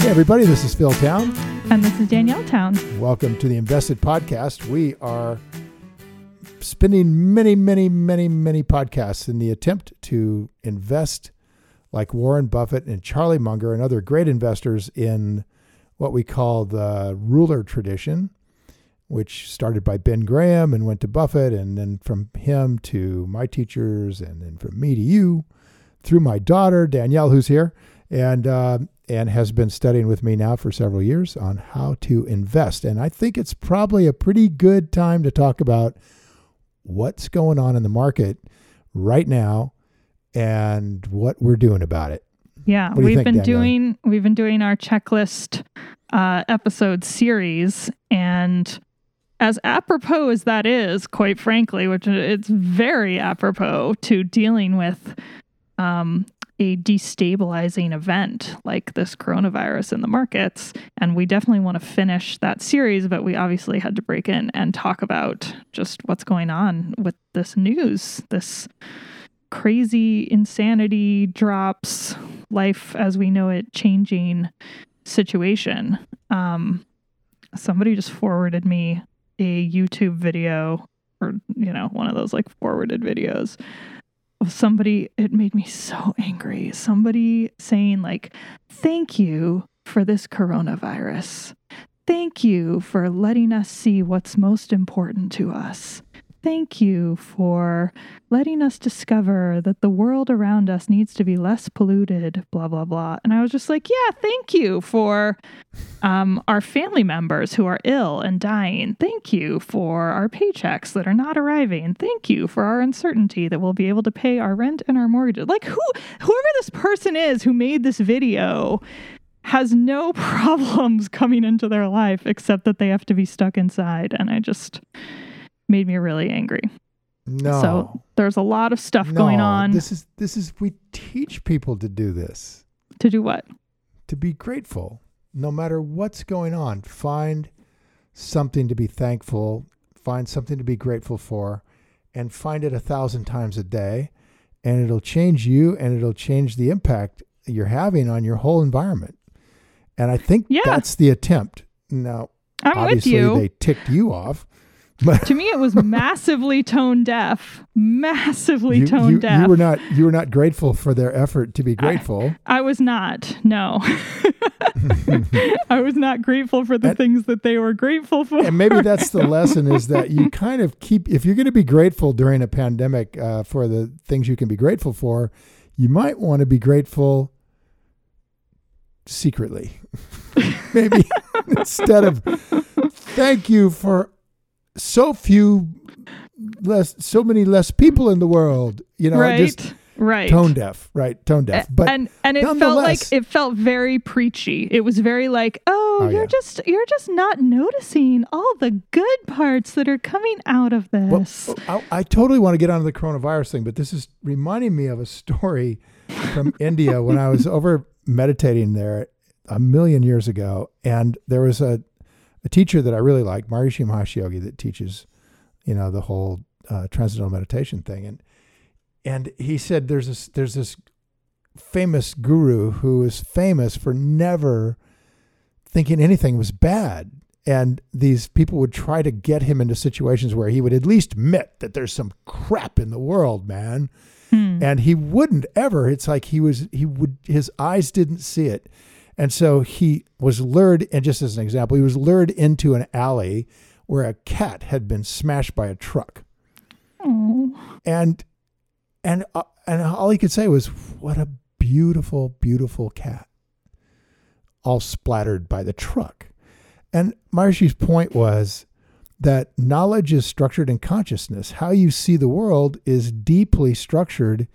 Hey, everybody, this is Phil Town. And this is Danielle Town. Welcome to the Invested Podcast. We are spending many, many, many, many podcasts in the attempt to invest like Warren Buffett and Charlie Munger and other great investors in what we call the ruler tradition, which started by Ben Graham and went to Buffett, and then from him to my teachers, and then from me to you, through my daughter Danielle, who's here, and uh, and has been studying with me now for several years on how to invest. And I think it's probably a pretty good time to talk about what's going on in the market right now and what we're doing about it. Yeah, we've think, been Danielle? doing we've been doing our checklist uh, episode series, and as apropos as that is, quite frankly, which it's very apropos to dealing with um, a destabilizing event like this coronavirus in the markets, and we definitely want to finish that series, but we obviously had to break in and talk about just what's going on with this news, this crazy insanity drops life as we know it changing situation. Um somebody just forwarded me a youtube video or you know one of those like forwarded videos somebody it made me so angry. Somebody saying like thank you for this coronavirus. Thank you for letting us see what's most important to us thank you for letting us discover that the world around us needs to be less polluted, blah, blah, blah. And I was just like, yeah, thank you for um, our family members who are ill and dying. Thank you for our paychecks that are not arriving. Thank you for our uncertainty that we'll be able to pay our rent and our mortgage. Like, who, whoever this person is who made this video has no problems coming into their life except that they have to be stuck inside. And I just made me really angry. No. So there's a lot of stuff going No, on This is this is we teach people to do this. to do what? to be grateful no matter what's going on. Find something to be thankful, find something to be grateful for, and find it a thousand times a day. And it'll change you and it'll change the impact you're having on your whole environment. And I think Yeah. that's the attempt. Now, I'm obviously, they ticked you off. To me, it was massively tone deaf. Massively you, tone you, deaf. you were not you were not grateful for their effort to be grateful. I was not. No. I was not grateful for the And- things that they were grateful for. and maybe that's the lesson is that you kind of keep if you're going to be grateful during a pandemic uh, for the things you can be grateful for you might want to be grateful secretly maybe instead of thank you for so few less so many less people in the world you know right. just right. tone deaf right tone deaf but and and it felt like it felt very preachy. It was very like, oh, Oh, you're yeah. just you're just not noticing all the good parts that are coming out of Well, this. I, I totally want to get onto the coronavirus thing, but this is reminding me of a story from India when I was over meditating there a million years ago, and there was a, a teacher that I really like, Maharishi Mahesh Yogi, that teaches, you know, the whole uh, transcendental meditation thing, and and he said there's this there's this famous guru who is famous for never thinking anything was bad. And these people would try to get him into situations where he would at least admit that there's some crap in the world, man. Hmm. And he wouldn't ever. It's like he was, he would, his eyes didn't see it. And so he was lured, and just as an example, he was lured into an alley where a cat had been smashed by a truck. Oh. And, and, uh, and all he could say was, what a beautiful, beautiful cat. All splattered by the truck. And Maharishi's point was that knowledge is structured in consciousness. How you see the world is deeply structured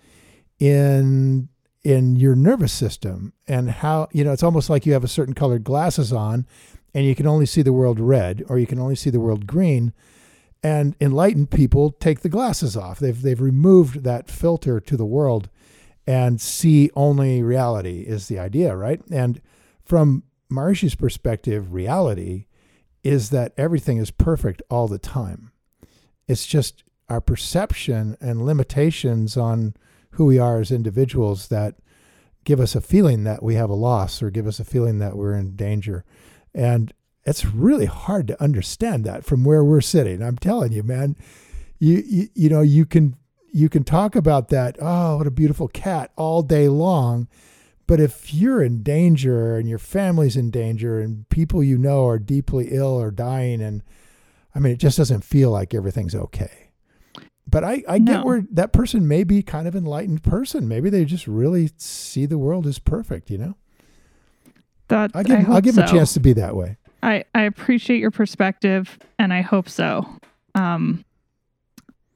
in in your nervous system and how you know it's almost like you have a certain colored glasses on and you can only see the world red or you can only see the world green. And enlightened people take the glasses off. They've they've removed that filter to the world and see only reality is the idea right? And from Maharishi's perspective reality is that everything is perfect all the time. It's just our perception and limitations on who we are as individuals that give us a feeling that we have a loss or give us a feeling that we're in danger. And it's really hard to understand that from where we're sitting. I'm telling you, man, you, you, you know, you can, you can talk about that. Oh, what a beautiful cat all day long. But if you're in danger and your family's in danger and people you know are deeply ill or dying, and I mean, it just doesn't feel like everything's okay but I, I no. get where that person may be kind of enlightened person. Maybe they just really see the world as perfect, you know? That I'll give, I I'll give so. them a chance to be that way. I, I appreciate your perspective and I hope so. Um,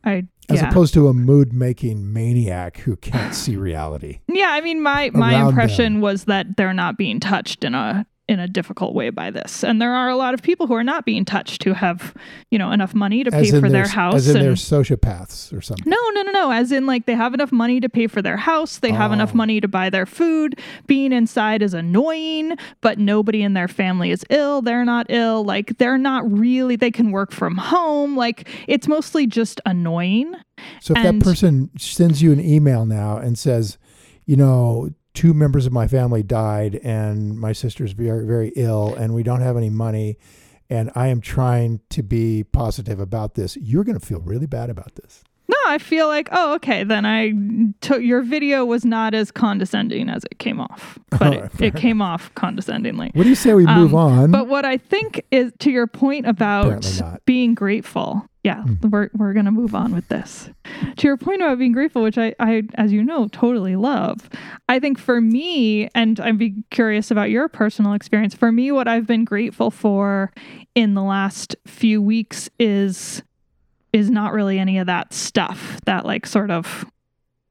I as yeah. opposed to a mood making maniac who can't see reality. Yeah, I mean my my impression them. was that they're not being touched in a in a difficult way by this. And there are a lot of people who are not being touched who have, you know, enough money to pay for their, house. As in and, they're sociopaths or something. No, no, no, no. As in like they have enough money to pay for their house. They oh. have enough oh. money to buy their food. Being inside is annoying, but nobody in their family is ill. They're not ill. Like they're not really, they can work from home. Like it's mostly just annoying. So if and, that person sends you an email now and says, you know, two members of my family died and my sister's very very ill and we don't have any money and I am trying to be positive about this, you're going to feel really bad about this. No, I feel like, oh, okay, then I took your video was not as condescending as it came off, but right, it, it, came off condescendingly. What do you say we move um, on? But what I think is to your point about being grateful. Yeah, mm. we're we're gonna move on with this. To your point about being grateful, which I, I, as you know, totally love. I think for me, and I'd be curious about your personal experience. For me, what I've been grateful for in the last few weeks is is not really any of that stuff that like sort of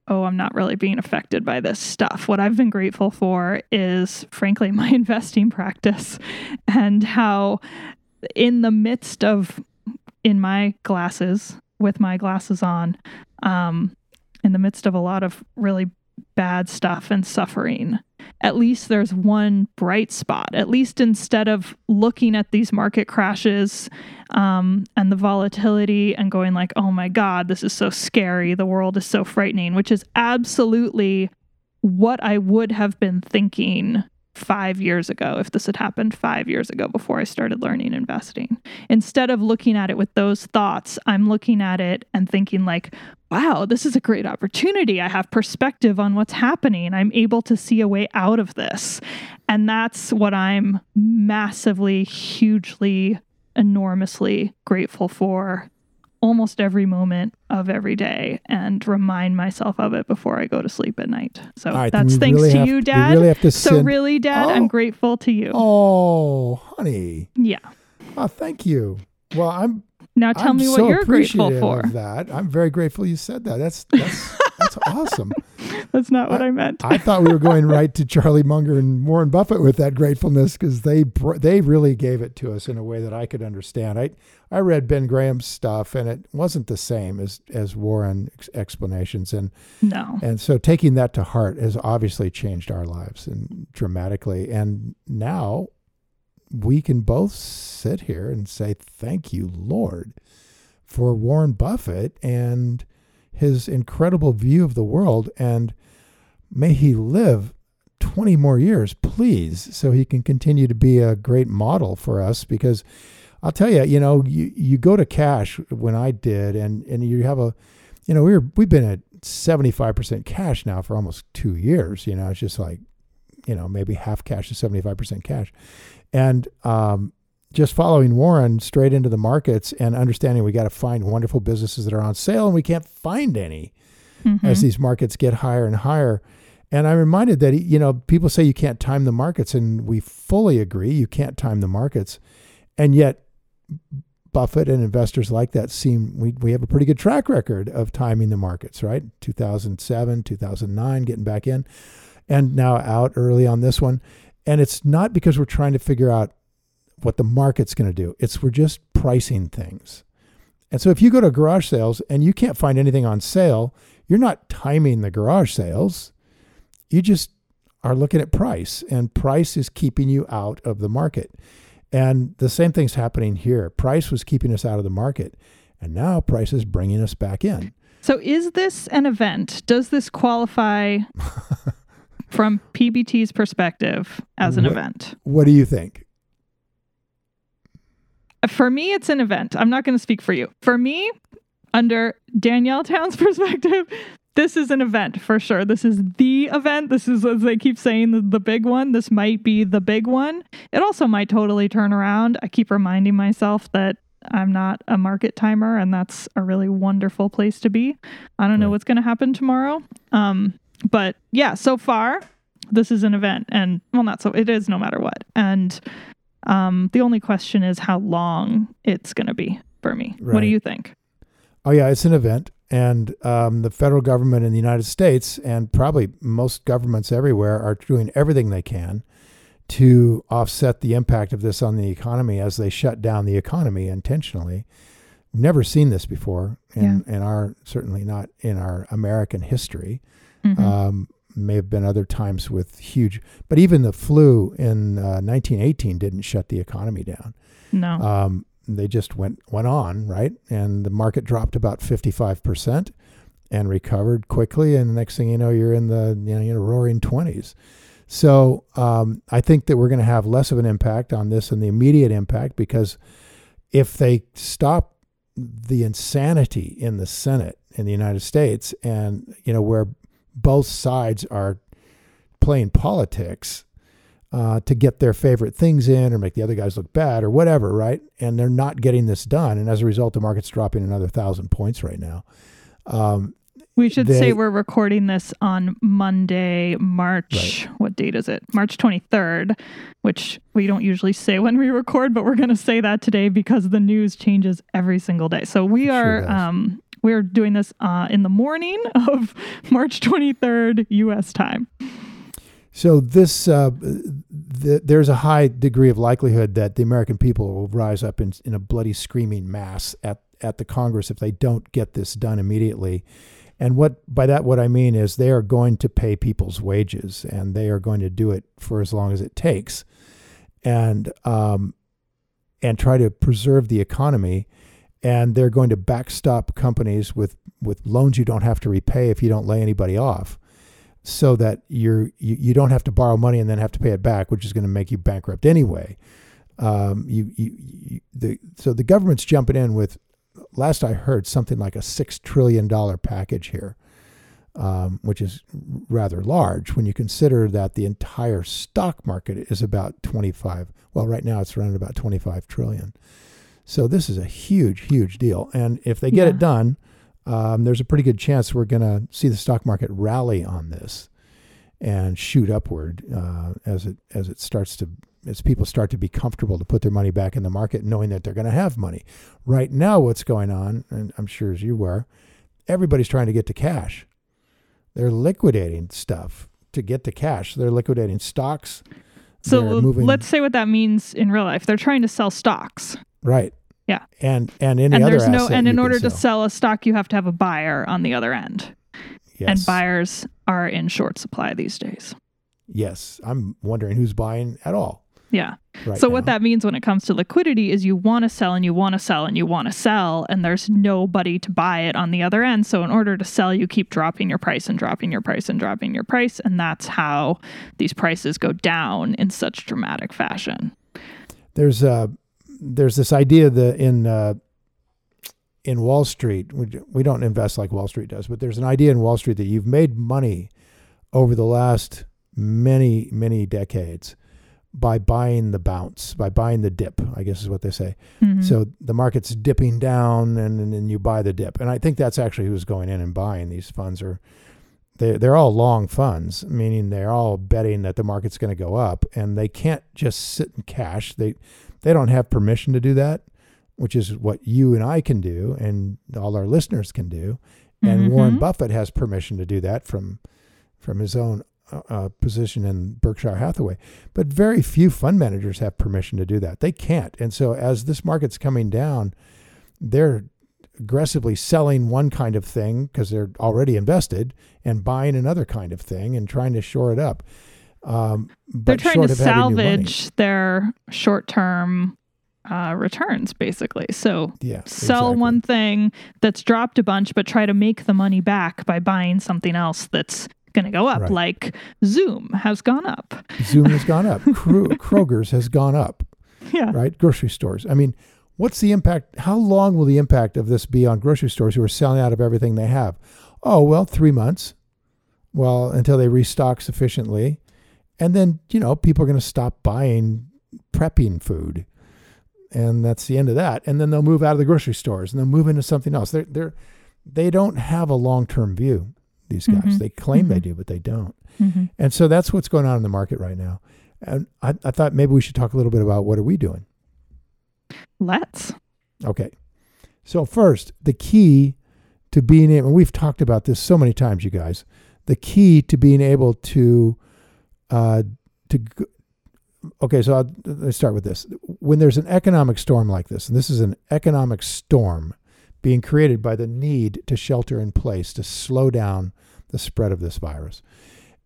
oh i'm not really being affected by this stuff what i've been grateful for is frankly my investing practice and how in the midst of in my glasses with my glasses on um in the midst of a lot of really bad stuff and suffering at least there's one bright spot. At least instead of looking at these market crashes um, and the volatility and going like, "Oh my God, this is so scary. The world is so frightening," which is absolutely what I would have been thinking five years ago if this had happened five years ago before I started learning investing. Instead of looking at it with those thoughts, I'm looking at it and thinking, like, wow, this is a great opportunity. I have perspective on what's happening. I'm able to see a way out of this. And that's what I'm massively, hugely, enormously grateful for almost every moment of every day and remind myself of it before I go to sleep at night. So right, that's thanks really to you, Dad. Really so send... really, Dad, oh. I'm grateful to you. Oh, honey. Yeah. Oh, thank you. Well, I'm now tell I'm me what so you're grateful for. that I'm very grateful you said that. That's that's that's awesome. That's not what I, I, meant. I thought we were going right to Charlie Munger and Warren Buffett with that gratefulness because they they really gave it to us in a way that I could understand. I I read Ben Graham's stuff and it wasn't the same as as Warren explanations and no. And so taking that to heart has obviously changed our lives and dramatically. And now we can both sit here and say, Thank you, Lord, for Warren Buffett and his incredible view of the world. And may he live 20 more years, please, so he can continue to be a great model for us. Because I'll tell you, you know, you, you go to cash when I did, and, and you have a, you know, we were, we've been at 75% cash now for almost two years. You know, it's just like, you know, maybe half cash to 75% cash and um, just following Warren straight into the markets and understanding we got to find wonderful businesses that are on sale and we can't find any mm-hmm. as these markets get higher and higher. And I'm reminded that, you know, people say you can't time the markets, and we fully agree you can't time the markets. And yet, Buffett and investors like that seem we we have a pretty good track record of timing the markets, right? 2007, 2009 getting back in and now out early on this one. And it's not because we're trying to figure out what the market's going to do. It's we're just pricing things. And so if you go to garage sales and you can't find anything on sale, you're not timing the garage sales. You just are looking at price and price is keeping you out of the market. And the same thing's happening here. Price was keeping us out of the market, and now price is bringing us back in. So, is this an event? Does this qualify from PBT's perspective as an What- event? What do you think? For me, it's an event. I'm not going to speak for you. For me, under Danielle Town's perspective, this is an event for sure. This is the event. This is, as they keep saying, the, the big one. This might be the big one. It also might totally turn around. I keep reminding myself that I'm not a market timer, and that's a really wonderful place to be. I don't know what's going to happen tomorrow. Um, but yeah, so far, this is an event, and well, not so. It is no matter what. And um, the only question is how long it's going to be for me. What do you think? Oh, yeah, it's an event. And um, the federal government in the United States and probably most governments everywhere are doing everything they can to offset the impact of this on the economy as they shut down the economy intentionally. Never seen this before in, in our, certainly not in our American history. Mhm. Um, may have been other times with huge, but even the flu in uh, 1918 didn't shut the economy down. no. Um, they just went went on right, and the market dropped about 55 percent and recovered quickly. And the next thing you know, you're in the you know, you know roaring 20s. So um, I think that we're going to have less of an impact on this and the immediate impact because if they stop the insanity in the Senate in the United States and you know where both sides are playing politics uh, to get their favorite things in or make the other guys look bad or whatever, right? And they're not getting this done, and as a result, the market's dropping another thousand points right now. Um, we should they- say we're recording this on Monday, March. What date is it? March 23rd, which we don't usually say when we record, but we're going to say that today because the news changes every single day. So we It are does. um, we're doing this uh, in the morning of March 23rd U.S. time. So this, uh, th- there's a high degree of likelihood that the American people will rise up in, in a bloody screaming mass at, at the Congress if they don't get this done immediately. And what by that what I mean is they are going to pay people's wages, and they are going to do it for as long as it takes, and um, and try to preserve the economy. And they're going to backstop companies with with loans you don't have to repay if you don't lay anybody off so that you're you, you don't have to borrow money and then have to pay it back, which is going to make you bankrupt anyway. Um, you, you, you the so the government's jumping in with last I heard something like a six trillion dollar package here, um, which is rather large when you consider that the entire stock market is about twenty five. Well, right now it's around about twenty five trillion. So this is a huge, huge deal, and if they get Yeah. it done, um, there's a pretty good chance we're going to see the stock market rally on this and shoot upward uh, as it as it starts to as people start to be comfortable to put their money back in the market, knowing that they're going to have money. Right now, what's going on, and I'm sure as you were, everybody's trying to get to cash. They're liquidating stuff to get to cash. They're liquidating stocks. So let's say what that means in real life. They're trying to sell stocks. Right. Yeah. And and any and other there's no and in order to sell. a stock you have to have a buyer on the other end. And buyers are in short supply these days. Yes. I'm wondering who's buying at all. Yeah. Right. so what that means when it comes to liquidity is you want to sell and you want to sell and you want to sell and there's nobody to buy it on the other end. So in order to sell you keep dropping your price and dropping your price and dropping your price and that's how these prices go down in such dramatic fashion. there's uh there's this idea that in uh, in Wall Street we, we don't invest like Wall Street does, but there's an idea in Wall Street that you've made money over the last many many decades by buying the bounce, by buying the dip, I guess is what they say. Mhm. So the market's dipping down, and, and then you buy the dip. And I think that's actually who's going in and buying these funds. Are they? They're all long funds, meaning they're all betting that the market's going to go up, and they can't just sit in cash. They they don't have permission to do that. which is what you and I can do, and all our listeners can do. And Warren Mhm. Buffett has permission to do that from from his own uh, uh, position in Berkshire Hathaway. But very few fund managers have permission to do that. They can't. And so as this market's coming down, they're aggressively selling one kind of thing because they're already invested and buying another kind of thing and trying to shore it up. Um, They're trying to of having new money. salvage their short term uh, returns, basically. So Yeah, sell exactly. one thing that's dropped a bunch, but try to make the money back by buying something else that's going to go up, Right. like Zoom has gone up. Zoom has gone up. Kroger's has gone up. Yeah. right? Grocery stores. I mean, what's the impact? How long will the impact of this be on grocery stores who are selling out of everything they have? Oh, well, three months. Well, until they restock sufficiently. And then, you know, people are going to stop buying prepping food. And that's the end of that. And then they'll move out of the grocery stores and they'll move into something else. They're, they're, they don't have a long term view, these guys. Mhm. They claim they Mhm. do, but they don't. hmm And so that's what's going on in the market right now. And I, I thought maybe we should talk a little bit about what are we doing. Let's. Okay. So first, the key to being able, and we've talked about this so many times, you guys. The key to being able to, uh, to, okay. So I'll, let's start with this. When there's an economic storm like this, and this is an economic storm being created by the need to shelter in place to slow down the spread of this virus.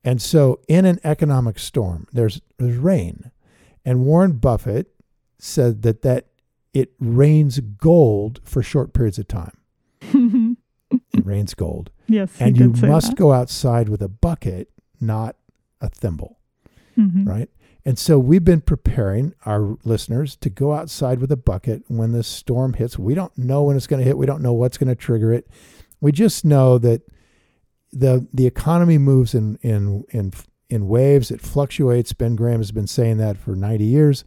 And so, in an economic storm, there's there's rain, and Warren Buffett said that that it rains gold for short periods of time. It rains gold, yes. and you must that. go outside with a bucket, not a thimble, Mhm. right? And so we've been preparing our listeners to go outside with a bucket when the storm hits. We don't know when it's going to hit. We don't know what's going to trigger it. We just know that the the economy moves in in in in waves. It fluctuates. Ben Graham has been saying that for 90 years.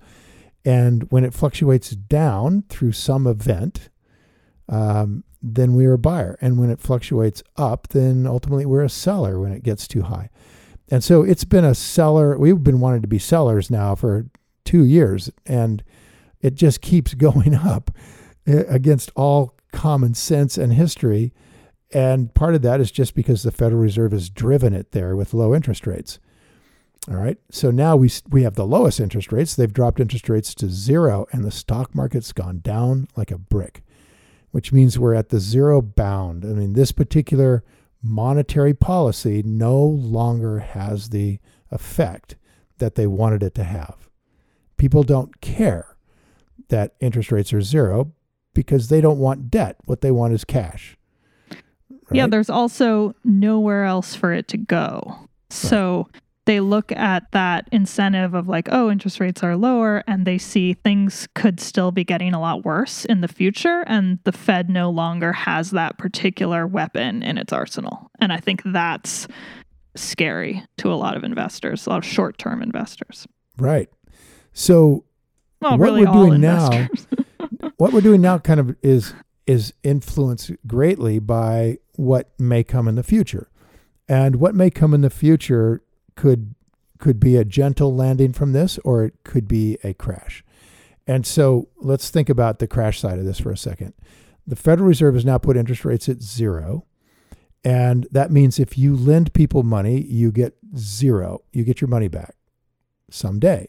And when it fluctuates down through some event, um, then we're a buyer. And when it fluctuates up, then ultimately we're a seller when it gets too high. And so it's been a seller. We've been wanting to be sellers now for two years, and it just keeps going up eh, against all common sense and history. And part of that is just because the Federal Reserve has driven it there with low interest rates. All right. So now we we have the lowest interest rates. They've dropped interest rates to zero, and the stock market's gone down like a brick, which means we're at the zero bound. I mean, this particular monetary policy no longer has the effect that they wanted it to have. People don't care that interest rates are zero because they don't want debt. What they want is cash. Yeah, there's also nowhere else for it to go. So they look at that incentive of like, oh, interest rates are lower, and they see things could still be getting a lot worse in the future. And the Fed no longer has that particular weapon in its arsenal. And I think that's scary to a lot of investors, a lot of short term investors. Right. So Well, What really we're doing now- what we're doing now kind of is is influenced greatly by what may come in the future. And what may come in the future could could be a gentle landing from this or it could be a crash. And so let's think about the crash side of this for a second. The Federal Reserve has now put interest rates at zero. And that means if you lend people money, you get zero. You get your money back someday.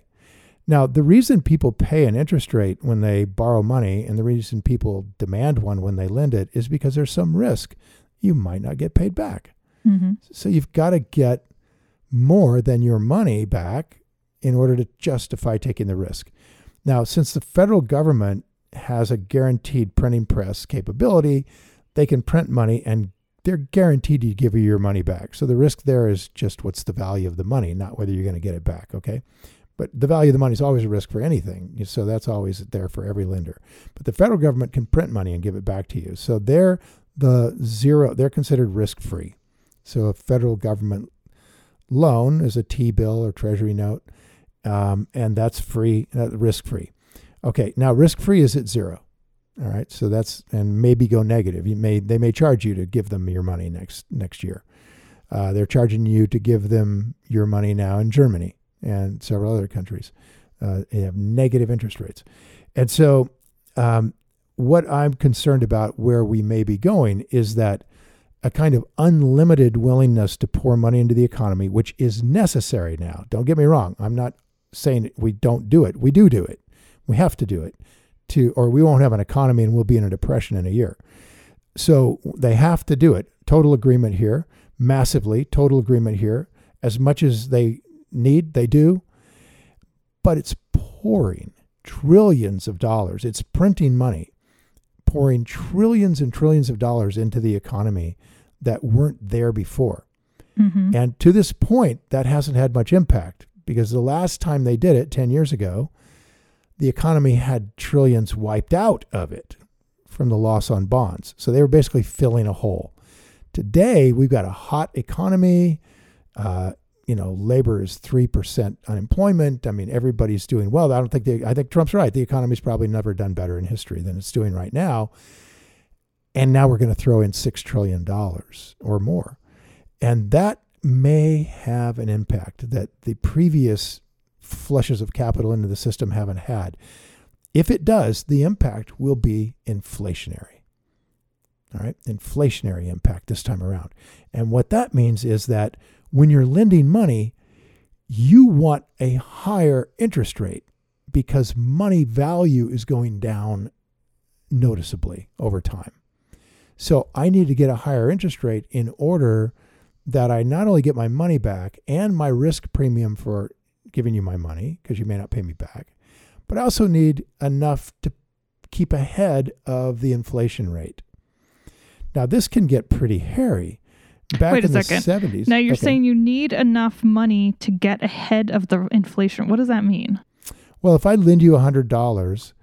Now, the reason people pay an interest rate when they borrow money and the reason people demand one when they lend it is because there's some risk you might not get paid back. Mhm. So you've got to get more than your money back in order to justify taking the risk. Now, since the federal government has a guaranteed printing press capability, they can print money and they're guaranteed to give you your money back. So the risk there is just what's the value of the money, not whether you're going to get it back. Okay. But the value of the money is always a risk for anything. So that's always there for every lender. But the federal government can print money and give it back to you. So they're the zero, they're considered risk free. So a federal government loan is a T bill or treasury note, um, and that's free, uh, risk free. Okay, now risk free is at zero. All right, so that's and maybe go negative. You may they may charge you to give them your money next next year. Uh, they're charging you to give them your money now in Germany and several other countries. Uh, they have negative interest rates, and so um, what I'm concerned about where we may be going is that a kind of unlimited willingness to pour money into the economy, which is necessary now. Don't get me wrong. I'm not saying we don't do it. We do do it. We have to do it to, or we won't have an economy and we'll be in a depression in a year. So they have to do it. Total agreement here, massively, total agreement here. As much as they need, they do. But it's pouring trillions of dollars. It's printing money, pouring trillions and trillions of dollars into the economy that weren't there before. Mm-hmm. And to this point, that hasn't had much impact because the last time they did it 10 years ago, the economy had trillions wiped out of it from the loss on bonds. So they were basically filling a hole. Today, we've got a hot economy. Uh, you know, labor is 3% unemployment. I mean, everybody's doing well. I don't think the, I think Trump's right. The economy's probably never done better in history than it's doing right now. And now we're going to throw in $6 trillion or more. And that may have an impact that the previous flushes of capital into the system haven't had. If it does, the impact will be inflationary. All right, inflationary impact this time around. And what that means is that when you're lending money, you want a higher interest rate because money value is going down noticeably over time. So I need to get a higher interest rate in order that I not only get my money back and my risk premium for giving you my money because you may not pay me back, but I also need enough to keep ahead of the inflation rate. Now, this can get pretty hairy. Back Wait a in the second. 70s. Now you're okay. saying you need enough money to get ahead of the inflation. What does that mean? Well, if I lend you hundred dollars,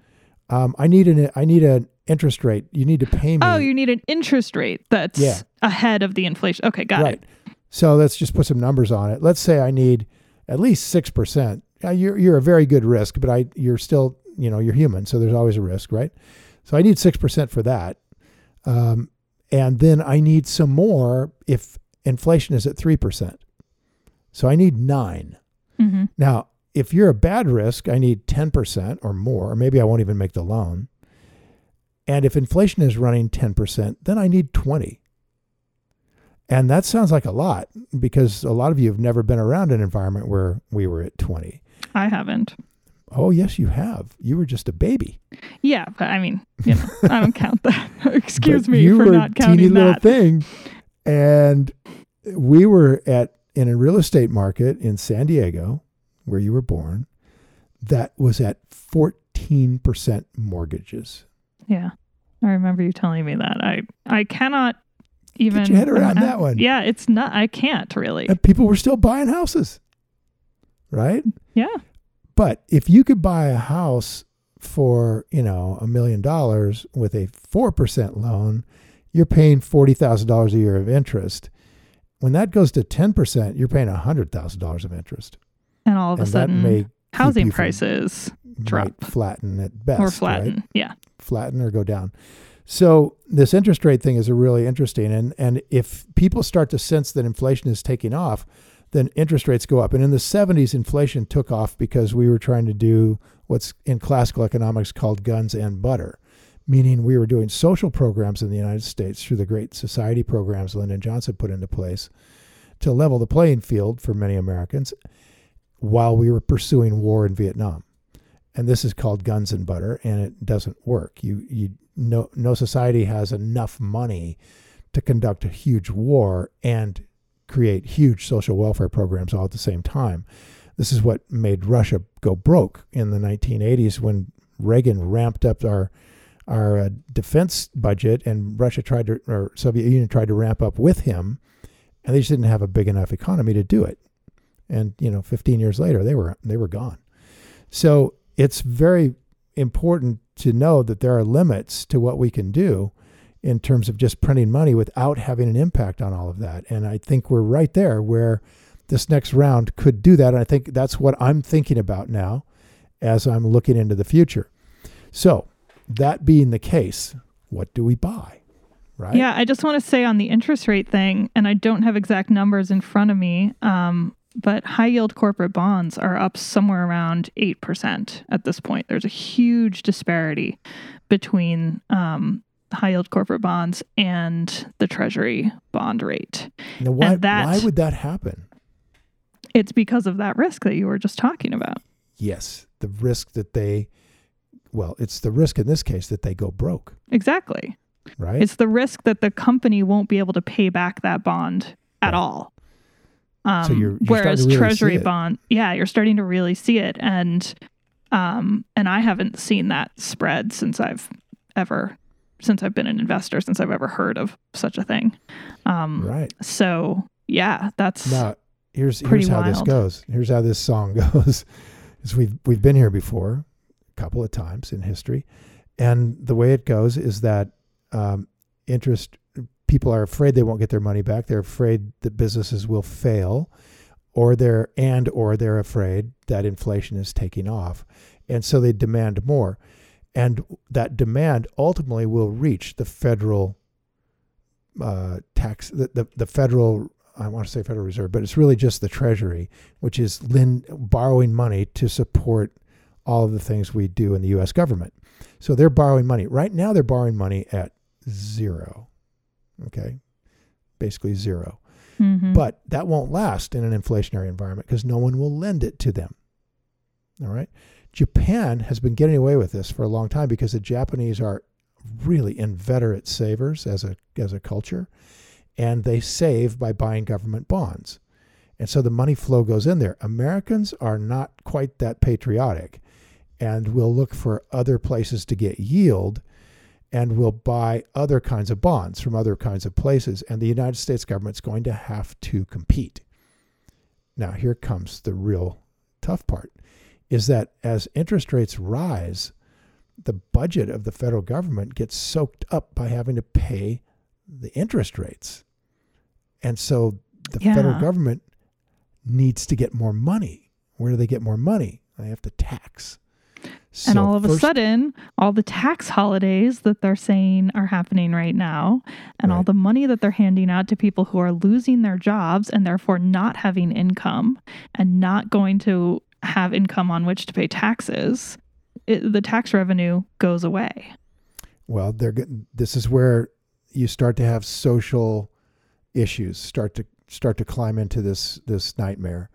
um, I need an I need an interest rate. You need to pay me. Oh, you need an interest rate that's Yeah. ahead of the inflation. Okay, got right. it. So let's just put some numbers on it. Let's say I need at least six percent. You're you're a very good risk, but I you're still you know you're human, so there's always a risk, right? So I need six percent for that, um, and then I need some more if inflation is at three percent. So I need nine. hmm Now, if you're a bad risk, I need 10% or more, or maybe I won't even make the loan. And if inflation is running 10%, then I need 20. And that sounds like a lot because a lot of you have never been around an environment where we were at 20. I haven't. Oh, yes, you have. You were just a baby. Yeah, but I mean, you know, I don't count that. Excuse But me you for were not a teeny counting little thing. And we were at in a real estate market in San Diego, where you were born, that was at 14% mortgages. Yeah, I remember you telling me that. I I cannot even get your head around that one. Yeah, it's not. I can't really. And people were still buying houses. Right? Yeah. But if you could buy a house for, you know, a million dollars with a 4% loan, you're paying $40,000 a year of interest. When that goes to 10%, you're paying $100,000 of interest. And all of a and that sudden, may keep housing prices drop. flatten at best. or right? flatten. Yeah. flatten or go down. So this interest rate thing is a really interesting, and and if people start to sense that inflation is taking off, then interest rates go up. And in the '70s, inflation took off because we were trying to do what's in classical economics called guns and butter, meaning we were doing social programs in the United States through the Great Society programs Lyndon Johnson put into place to level the playing field for many Americans, while we were pursuing war in Vietnam. And this is called guns and butter and it doesn't work. You you no no society has enough money to conduct a huge war and create huge social welfare programs all at the same time. This is what made Russia go broke in the 1980s when Reagan ramped up our our uh, defense budget and Russia tried to or Soviet Union tried to ramp up with him and they just didn't have a big enough economy to do it and you know 15 years later they were they were gone so it's very important to know that there are limits to what we can do in terms of just printing money without having an impact on all of that. And I think we're right there where this next round could do that. And I think that's what I'm thinking about now as I'm looking into the future. So, that being the case, what do we buy? Right? Yeah, I just want to say on the interest rate thing, and I don't have exact numbers in front of me. Um, but high yield corporate bonds are up somewhere around 8% at this point. There's a huge disparity between um, high yield corporate bonds and the treasury bond rate. Now, why, that- why would that happen? It's because of that risk that you were just talking about. Yes, the risk that they, well, it's the risk in this case that they go broke, Exactly. right? It's the risk that the company won't be able to pay back that bond at Right. all. Um, So you're- you're starting whereas to really treasury bond, yeah, you're starting to really see it, and um, and I haven't seen that spread since I've ever since I've been an investor, since I've ever heard of such a thing. Um, right. So yeah, that's Now, here's here's how this goes. Here's how this song goes. is we've we've been here before, a couple of times in history, and the way it goes is that um, interest people are afraid they won't get their money back. They're afraid that businesses will fail, or they're and or they're afraid that inflation is taking off, and so they demand more, and that demand ultimately will reach the federal uh, tax the, the the federal I want to say Federal Reserve, but it's really just the Treasury, which is lend, borrowing money to support all of the things we do in the U.S. government. So they're borrowing money. Right now, they're borrowing money at zero. Okay. Basically zero. Mhm. But that won't last in an inflationary environment because no one will lend it to them. All right. Japan has been getting away with this for a long time because the Japanese are really inveterate savers as a as a culture, and they save by buying government bonds. And so the money flow goes in there. Americans are not quite that patriotic and will look for other places to get yield and will buy other kinds of bonds from other kinds of places. And the United States government's going to have to compete. Now, here comes the real tough part is that as interest rates rise, the budget of the federal government gets soaked up by having to pay the interest rates. And so the federal government needs to get more money. Where do they get more money? They have to tax. And all of a sudden, all the tax holidays that they're saying are happening right now, and all the money that they're handing out to people who are losing their jobs and therefore not having income and not going to have income on which to pay taxes, it, the tax revenue goes away. Well, they're this is where you start to have social issues start to start to climb into this this nightmare,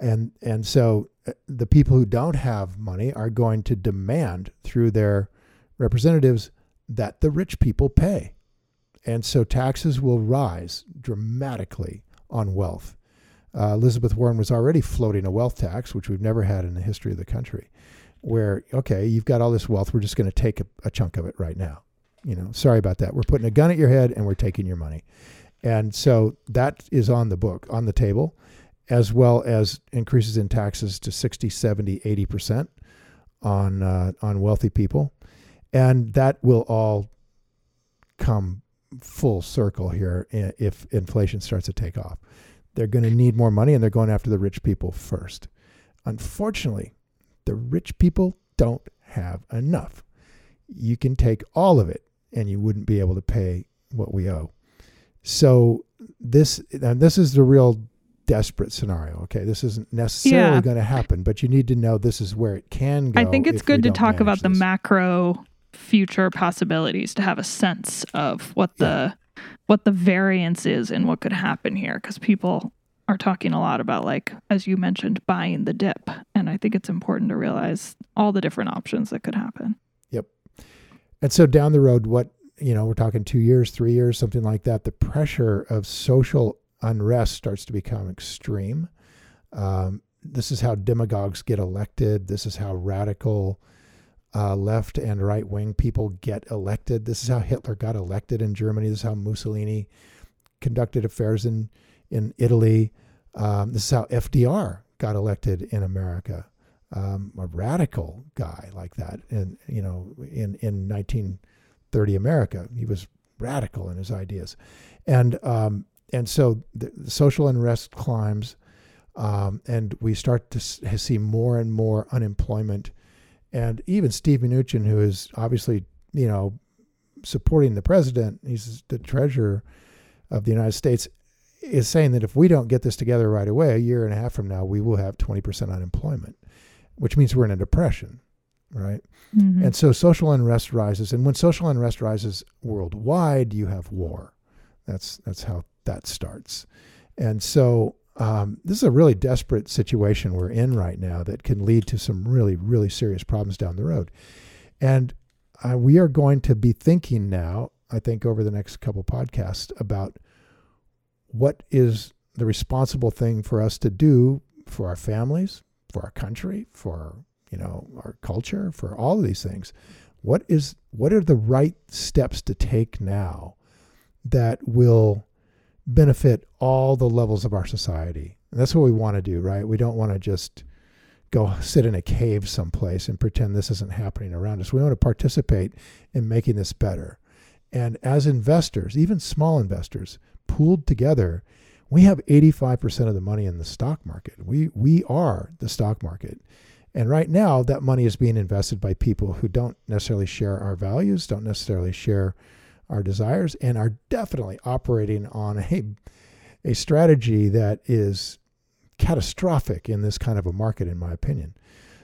and and so uh, the people who don't have money are going to demand through their representatives that the rich people pay, and so taxes will rise dramatically on wealth. Uh, Elizabeth Warren was already floating a wealth tax, which we've never had in the history of the country where okay, you've got all this wealth, we're just going to take a, a chunk of it right now. You know, sorry about that. We're putting a gun at your head and we're taking your money. And so that is on the book, on the table, as well as increases in taxes to 60, 70, 80% on uh, on wealthy people. And that will all come full circle here if inflation starts to take off. They're going to need more money and they're going after the rich people first. Unfortunately, the rich people don't have enough. You can take all of it and you wouldn't be able to pay what we owe. So this and this is the real desperate scenario. Okay, this isn't necessarily Yeah. going to happen, but you need to know this is where it can go. I think it's good to talk about manage the macro future possibilities to have a sense of what the what the variance is and what could happen here because people are talking a lot about like as you mentioned buying the dip and I think it's important to realize all the different options that could happen. Yep. And so down the road, what you know, we're talking two years, three years, something like that. The pressure of social unrest starts to become extreme. Um, this is how demagogues get elected. This is how radical uh, left and right wing people get elected. This is how Hitler got elected in Germany. This is how Mussolini conducted affairs in in Italy. Um, this is how FDR got elected in America um, a radical guy like that. And you know, in in 1930 America, he was radical in his ideas, and um, and so the, the social unrest climbs, um, and we start to see more and more unemployment, and even Steve Mnuchin, who is obviously you know supporting the president, he's the treasurer of the United States. is saying that if we don't get this together right away, a year and a half from now, we will have 20% unemployment, which means we're in a depression, right? Mhm. And so social unrest rises, and when social unrest rises worldwide, you have war. That's that's how that starts. And so um, this is a really desperate situation we're in right now that can lead to some really really serious problems down the road. And uh, we are going to be thinking now, I think, over the next couple podcasts about what is the responsible thing for us to do for our families, for our country, for you know our culture, for all of these things. What is what are the right steps to take now that will benefit all the levels of our society? And that's what we want to do, right? We don't want to just go sit in a cave someplace and pretend this isn't happening around us. We want to participate in making this better. And as investors, even small investors, pooled together, we have 85% of the money in the stock market. We we are the stock market. And right now that money is being invested by people who don't necessarily share our values, don't necessarily share our desires and are definitely operating on a a strategy that is catastrophic in this kind of a market in my opinion.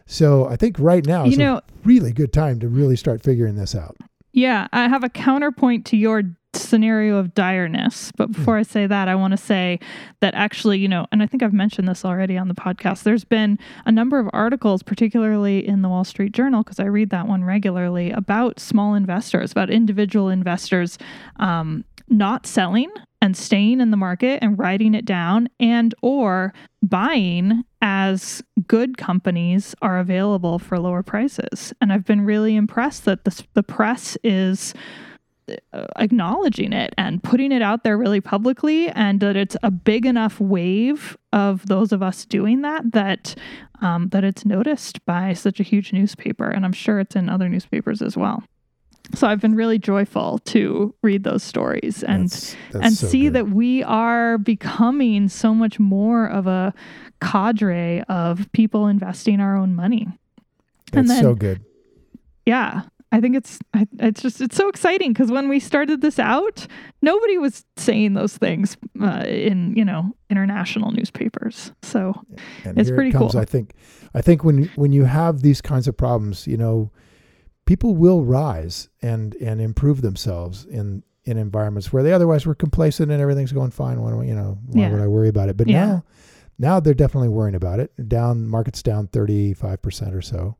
So I think right now is You know- a really good time to really start figuring this out. Yeah, I have a counterpoint to your scenario of direness. But Hmm. before I say that, I want to say that actually, you know, and I think I've mentioned this already on the podcast, there's been a number of articles, particularly in the Wall Street Journal, because I read that one regularly, about small investors, about individual investors um, not selling and staying in the market and writing it down and or buying as good companies are available for lower prices and i've been really impressed that the, the press is acknowledging it and putting it out there really publicly and that it's a big enough wave of those of us doing that that um, that it's noticed by such a huge newspaper and i'm sure it's in other newspapers as well so i've been really joyful to read those stories and That's- that's and so see good. that we are becoming so much more of a cadre of people investing our own money and That's then- so good. yeah i think it's it's just it's so exciting because when we started this out nobody was saying those things uh, in you know international newspapers so And It's pretty it comes. cool. I think I think when when you have these kinds of problems, you know, people will rise and and improve themselves in in environments where they otherwise were complacent and everything's going fine. Why don't you know? Why Yeah. would I worry about it? But Yeah. now, now they're definitely worrying about it. Down markets down thirty five percent or so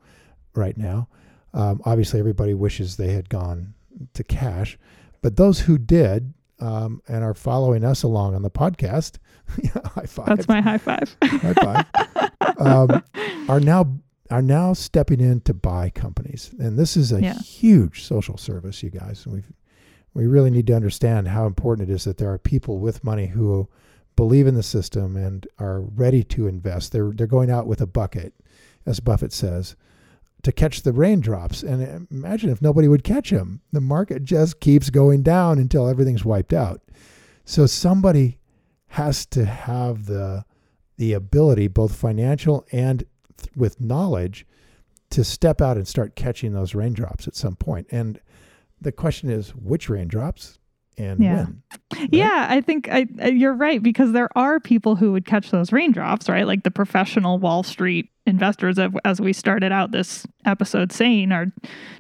right now. Um, obviously, everybody wishes they had gone to cash, but those who did um, and are following us along on the podcast, high five that's my high five high five, um, are now are now stepping in to buy companies, and this is a Yeah. huge social service, you guys. We we really need to understand how important it is that there are people with money who believe in the system and are ready to invest. They're they're going out with a bucket, as Buffett says, to catch the raindrops. And imagine if nobody would catch them. The market just keeps going down until everything's wiped out. So somebody has to have the the ability, both financial and th- with knowledge, to step out and start catching those raindrops at some point. And the question is, which raindrops and Yeah. when? Yeah, I think I- you're right because there are people who would catch those raindrops, right? Like the professional Wall Street investors, as we started out this episode saying, are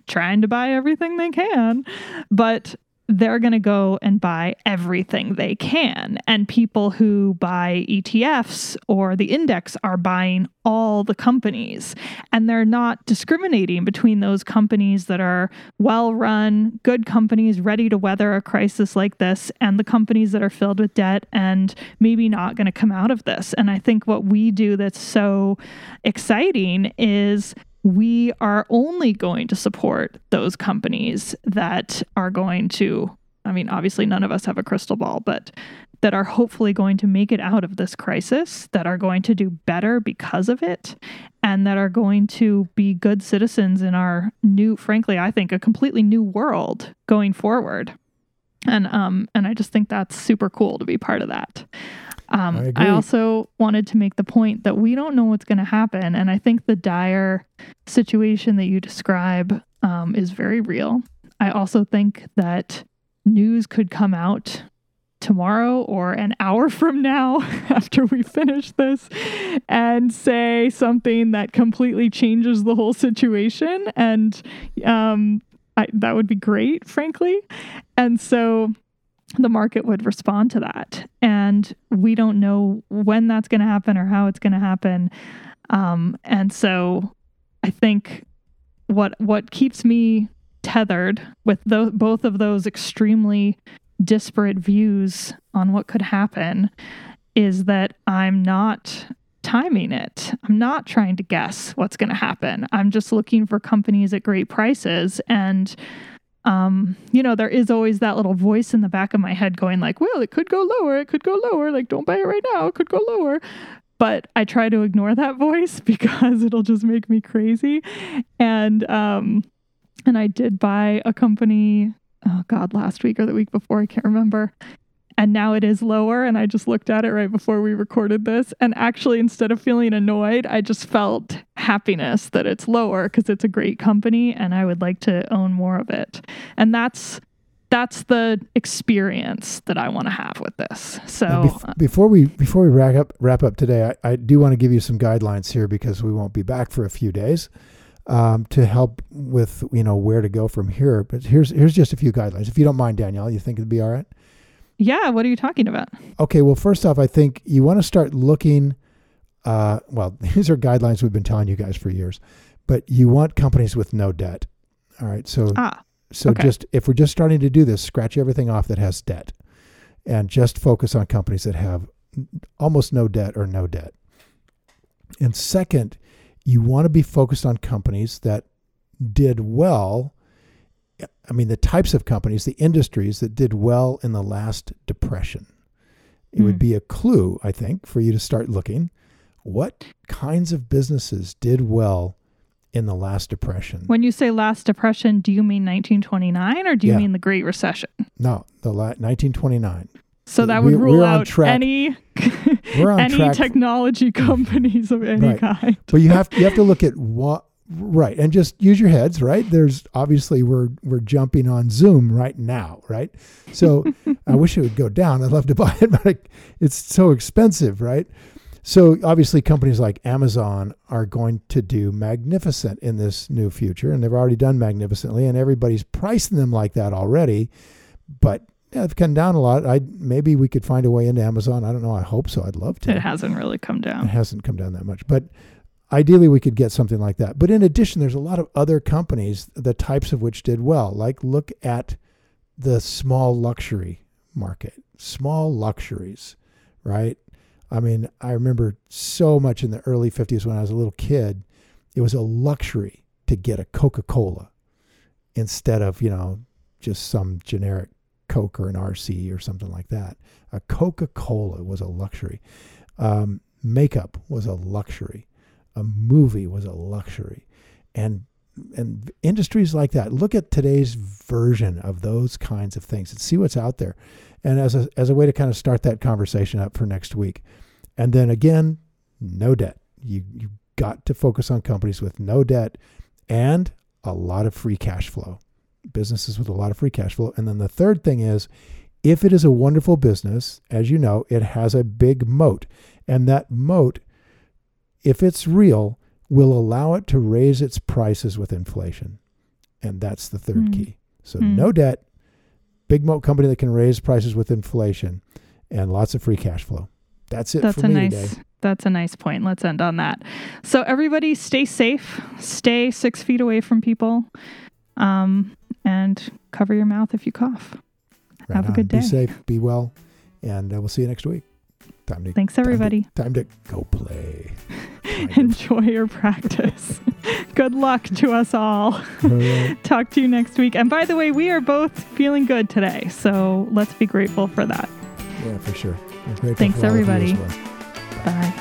trying to buy everything they can, but they're going to go and buy everything they can. And people who buy ETFs or the index are buying all the companies. And they're not discriminating between those companies that are well run, good companies ready to weather a crisis like this, and the companies that are filled with debt and maybe not going to come out of this. And I think what we do that's so exciting is we are only going to support those companies that are going to, I mean, obviously, none of us have a crystal ball, but that are hopefully going to make it out of this crisis, that are going to do better because of it, and that are going to be good citizens in our new, frankly, I think a completely new world going forward. And um and I just think that's super cool to be part of that. Um, I I, also wanted to make the point that we don't know what's going to happen, and I think the dire situation that you describe um, is very real. I also think that news could come out tomorrow or an hour from now after we finish this and say something that completely changes the whole situation. And um, I, that would be great, frankly. And so the market would respond to that. And we don't know when that's going to happen or how it's going to happen. Um, and so I think what what keeps me tethered with both of those extremely disparate views on what could happen is that I'm not timing it. I'm not trying to guess what's going to happen. I'm just looking for companies at great prices and um, you know, there is always that little voice in the back of my head going like, well, it could go lower, it could go lower, like don't buy it right now, it could go lower. But I try to ignore that voice because it'll just make me crazy. And um and I did buy a company oh god, last week or the week before, I can't remember and now it is lower and i just looked at it right before we recorded this and actually instead of feeling annoyed i just felt happiness that it's lower because it's a great company and i would like to own more of it and that's that's the experience that I want to have with this. So bef- before we before we wrap up wrap up today, I, I, do want to give you some guidelines here because we won't be back for a few days um, to help with you know where to go from here. But here's here's just a few guidelines. If you don't mind, Danielle, you think it'd be all right? Yeah, what are you talking about? Okay, well, first off, I think you want to start looking. Uh, well, these are guidelines we've been telling you guys for years, but you want companies with no debt. All right, so ah, so okay. just if we're just starting to do this, scratch everything off that has debt, and just focus on companies that have almost no debt or no debt. And second, you want to be focused on companies that did well I mean, the types of companies, the industries that did well in the last depression. It mm. would hmm. be a clue, I think, for you to start looking. What kinds of businesses did well in the last depression? When you say last depression, do you mean 1929 or do you yeah. mean the Great Recession? No, the la- 1929. So that would rule out any any technology companies of any right. kind. but you have to, you have to look at what Right. And just use your heads, right? There's obviously we're we're jumping on Zoom right now, right? So I wish it would go down. I'd love to buy it, but it's so expensive, right? So obviously companies like Amazon are going to do magnificent in this new future and they've already done magnificently and everybody's pricing them like that already. But yeah, they've come down a lot. I maybe we could find a way into Amazon. I don't know. I hope so. I'd love to. It hasn't really come down. It hasn't come down that much. But ideally we could get something like that. But in addition, there's a lot of other companies, the types of which did well. Like look at the small luxury market, small luxuries, right? I mean, I remember so much in the early 50s when I was a little kid, it was a luxury to get a Coca Cola instead of, you know, just some generic Coke or an RC or something like that. A Coca Cola was a luxury. Um, makeup was a luxury a movie was a luxury. And and industries like that, look at today's version of those kinds of things and see what's out there. And as a as a way to kind of start that conversation up for next week. And then again, no debt. You you got to focus on companies with no debt and a lot of free cash flow. Businesses with a lot of free cash flow. And then the third thing is if it is a wonderful business, as you know, it has a big moat. And that moat if it's real, will allow it to raise its prices with inflation. And that's the third mm. key. So mm. no debt, big moat company that can raise prices with inflation, and lots of free cash flow. That's it that's for a me nice, today. That's a nice point. Let's end on that. So everybody stay safe, stay six feet away from people, um, and cover your mouth if you cough. Right Have on. a good day. Be safe, be well, and uh, we'll see you next week. Time to, Thanks, everybody. Time to, time to go play. Enjoy your practice. good luck to us all. all Talk to you next week. And by the way, we are both feeling good today. So let's be grateful for that. Yeah, for sure. Thanks, everybody. Well. Bye.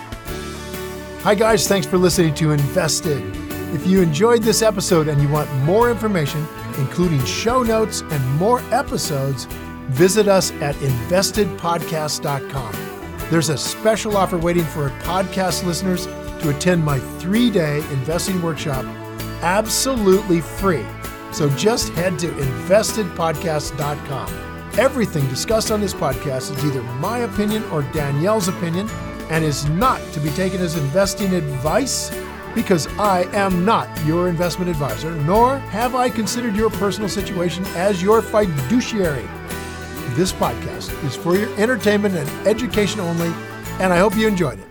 Hi, guys. Thanks for listening to Invested. If you enjoyed this episode and you want more information, including show notes and more episodes, visit us at investedpodcast.com. There's a special offer waiting for podcast listeners to attend my three day investing workshop absolutely free. So just head to investedpodcast.com. Everything discussed on this podcast is either my opinion or Danielle's opinion and is not to be taken as investing advice because I am not your investment advisor, nor have I considered your personal situation as your fiduciary. This podcast is for your entertainment and education only, and I hope you enjoyed it.